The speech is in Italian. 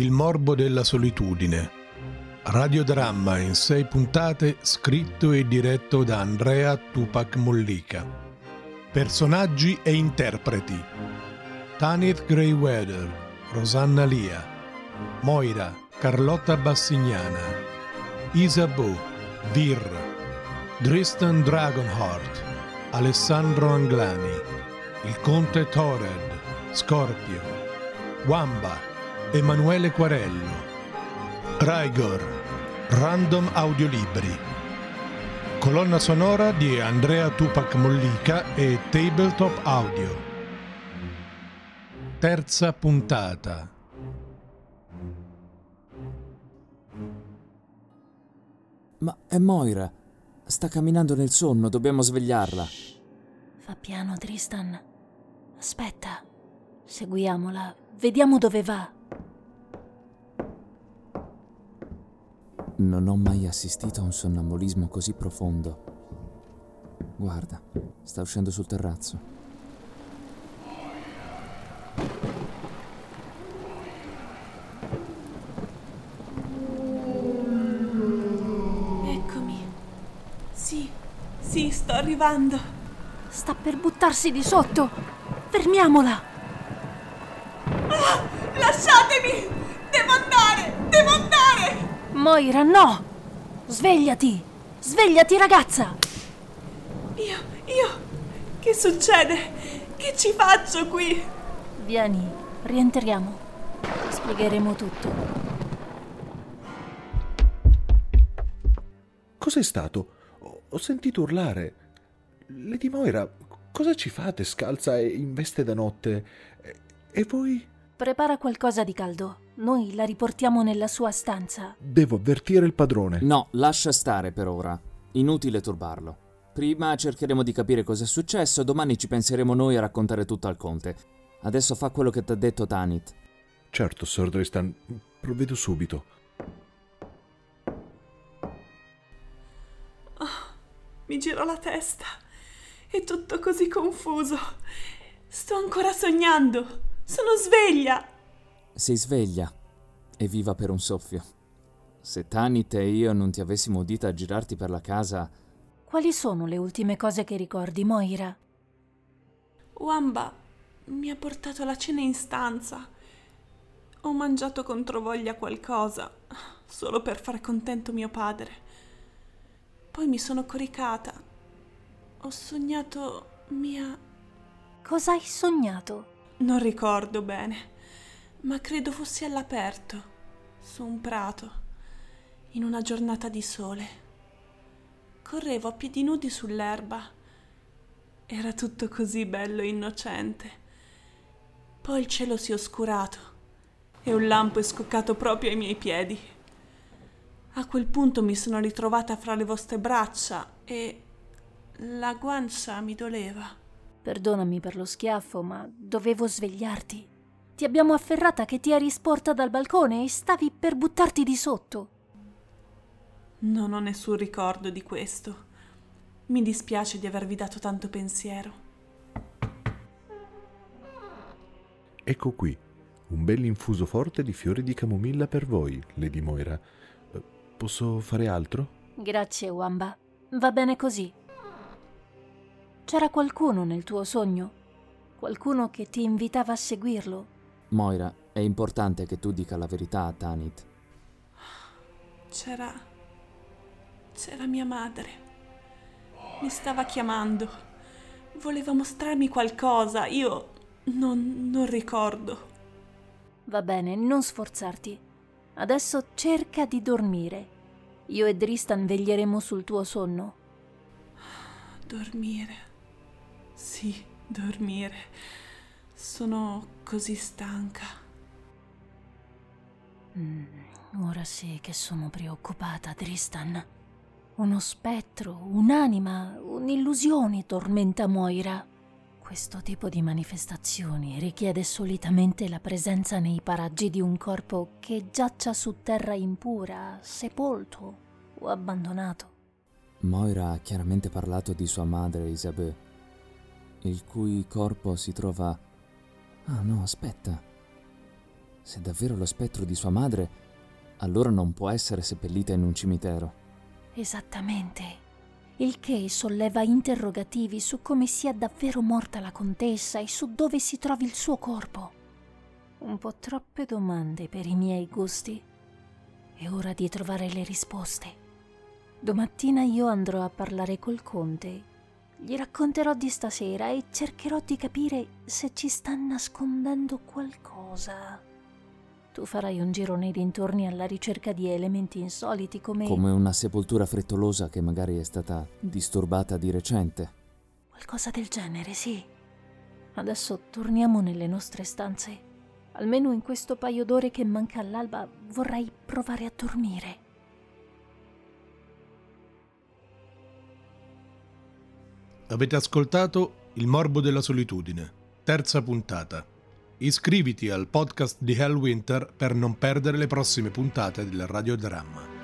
Il morbo della solitudine. Radiodramma in sei puntate scritto e diretto da Andrea Tupac Mollica. Personaggi e interpreti. Tanith Greyweather, Rosanna Lia, Moira, Carlotta Bassignana, Isabeau, Vir, Dristan Dragonheart, Alessandro Anglani, il conte Tored, Scorpio, Wamba, Emanuele Quarello, Raigor, Random Audiolibri. Colonna sonora di Andrea Tupac Mollica e Tabletop Audio. Terza puntata. Ma è Moira. Sta camminando nel sonno, dobbiamo svegliarla. Fa piano, Tristan. Aspetta. Seguiamola. Vediamo dove va. Non ho mai assistito a un sonnambulismo così profondo. Guarda, sta uscendo sul terrazzo. Eccomi. Sì, sì, sto arrivando. Sta per buttarsi di sotto. Fermiamola. Ah, lasciatemi! Devo andare! Devo andare! Moira, no! Svegliati! Svegliati, ragazza! Io, io... Che succede? Che ci faccio qui? Vieni, rientriamo. Spiegheremo tutto. Cos'è stato? Ho- sentito urlare. Lady Moira, cosa ci fate scalza e in veste da notte? E- E voi? Prepara qualcosa di caldo. Noi la riportiamo nella sua stanza. Devo avvertire il padrone. No, lascia stare per ora. Inutile turbarlo. Prima cercheremo di capire cosa è successo, domani ci penseremo noi a raccontare tutto al conte. Adesso fa quello che ti ha detto Tanit. Certo, Sir Dristan, provvedo subito. Mi giro la testa. È tutto così confuso. Sto ancora sognando. Sono sveglia. Sei sveglia e viva per un soffio. Se Tanit e io non ti avessimo udita a girarti per la casa, Quali sono le ultime cose che ricordi, Moira? Wamba mi ha portato la cena in stanza. Ho mangiato controvoglia qualcosa, solo per far contento mio padre. Poi mi sono coricata. Ho sognato mia... Cosa hai sognato? Non ricordo bene, ma credo fossi all'aperto, su un prato, in una giornata di sole. Correvo a piedi nudi sull'erba. Era tutto così bello e innocente. Poi il cielo si è oscurato e un lampo è scoccato proprio ai miei piedi. A quel punto mi sono ritrovata fra le vostre braccia e la guancia mi doleva. Perdonami per lo schiaffo, ma dovevo svegliarti. Ti abbiamo afferrata che ti eri sporta dal balcone e stavi per buttarti di sotto. Non ho nessun ricordo di questo. Mi dispiace di avervi dato tanto pensiero. Ecco qui, un bel infuso forte di fiori di camomilla per voi, Lady Moira. Eh, Posso fare altro? Grazie, Wamba. Va bene così. C'era qualcuno nel tuo sogno? Qualcuno che ti invitava a seguirlo? Moira, è importante che tu dica la verità a Tanit. C'era. c'era mia madre. Mi stava chiamando. Voleva mostrarmi qualcosa. Io non, non ricordo. Va bene, non sforzarti. Adesso cerca di dormire. Io e Dristan veglieremo sul tuo sonno. Dormire. Sì, dormire. Sono così stanca. Mm, ora sì che sono preoccupata, Tristan. Uno spettro, un'anima, un'illusione tormenta Moira. Questo tipo di manifestazioni richiede solitamente la presenza nei paraggi di un corpo che giaccia su terra impura, sepolto o abbandonato. Moira ha chiaramente parlato di sua madre Isabel, il cui corpo si trova... Ah no, aspetta. Se è davvero lo spettro di sua madre, allora non può essere seppellita in un cimitero. Esattamente. Il che solleva interrogativi su come sia davvero morta la contessa e su dove si trovi il suo corpo. Un po' troppe domande per i miei gusti. È ora di trovare le risposte. Domattina io andrò a parlare col conte. Gli racconterò di stasera e cercherò di capire se ci sta nascondendo qualcosa. Tu farai un giro nei dintorni alla ricerca di elementi insoliti come... Come una sepoltura frettolosa che magari è stata disturbata di recente. Qualcosa del genere, sì. Adesso torniamo nelle nostre stanze. Almeno in questo paio d'ore che manca all'alba vorrei provare a dormire. Avete ascoltato Il morbo della solitudine, terza puntata. Iscriviti al podcast di Hellwinter per non perdere le prossime puntate del radiodramma.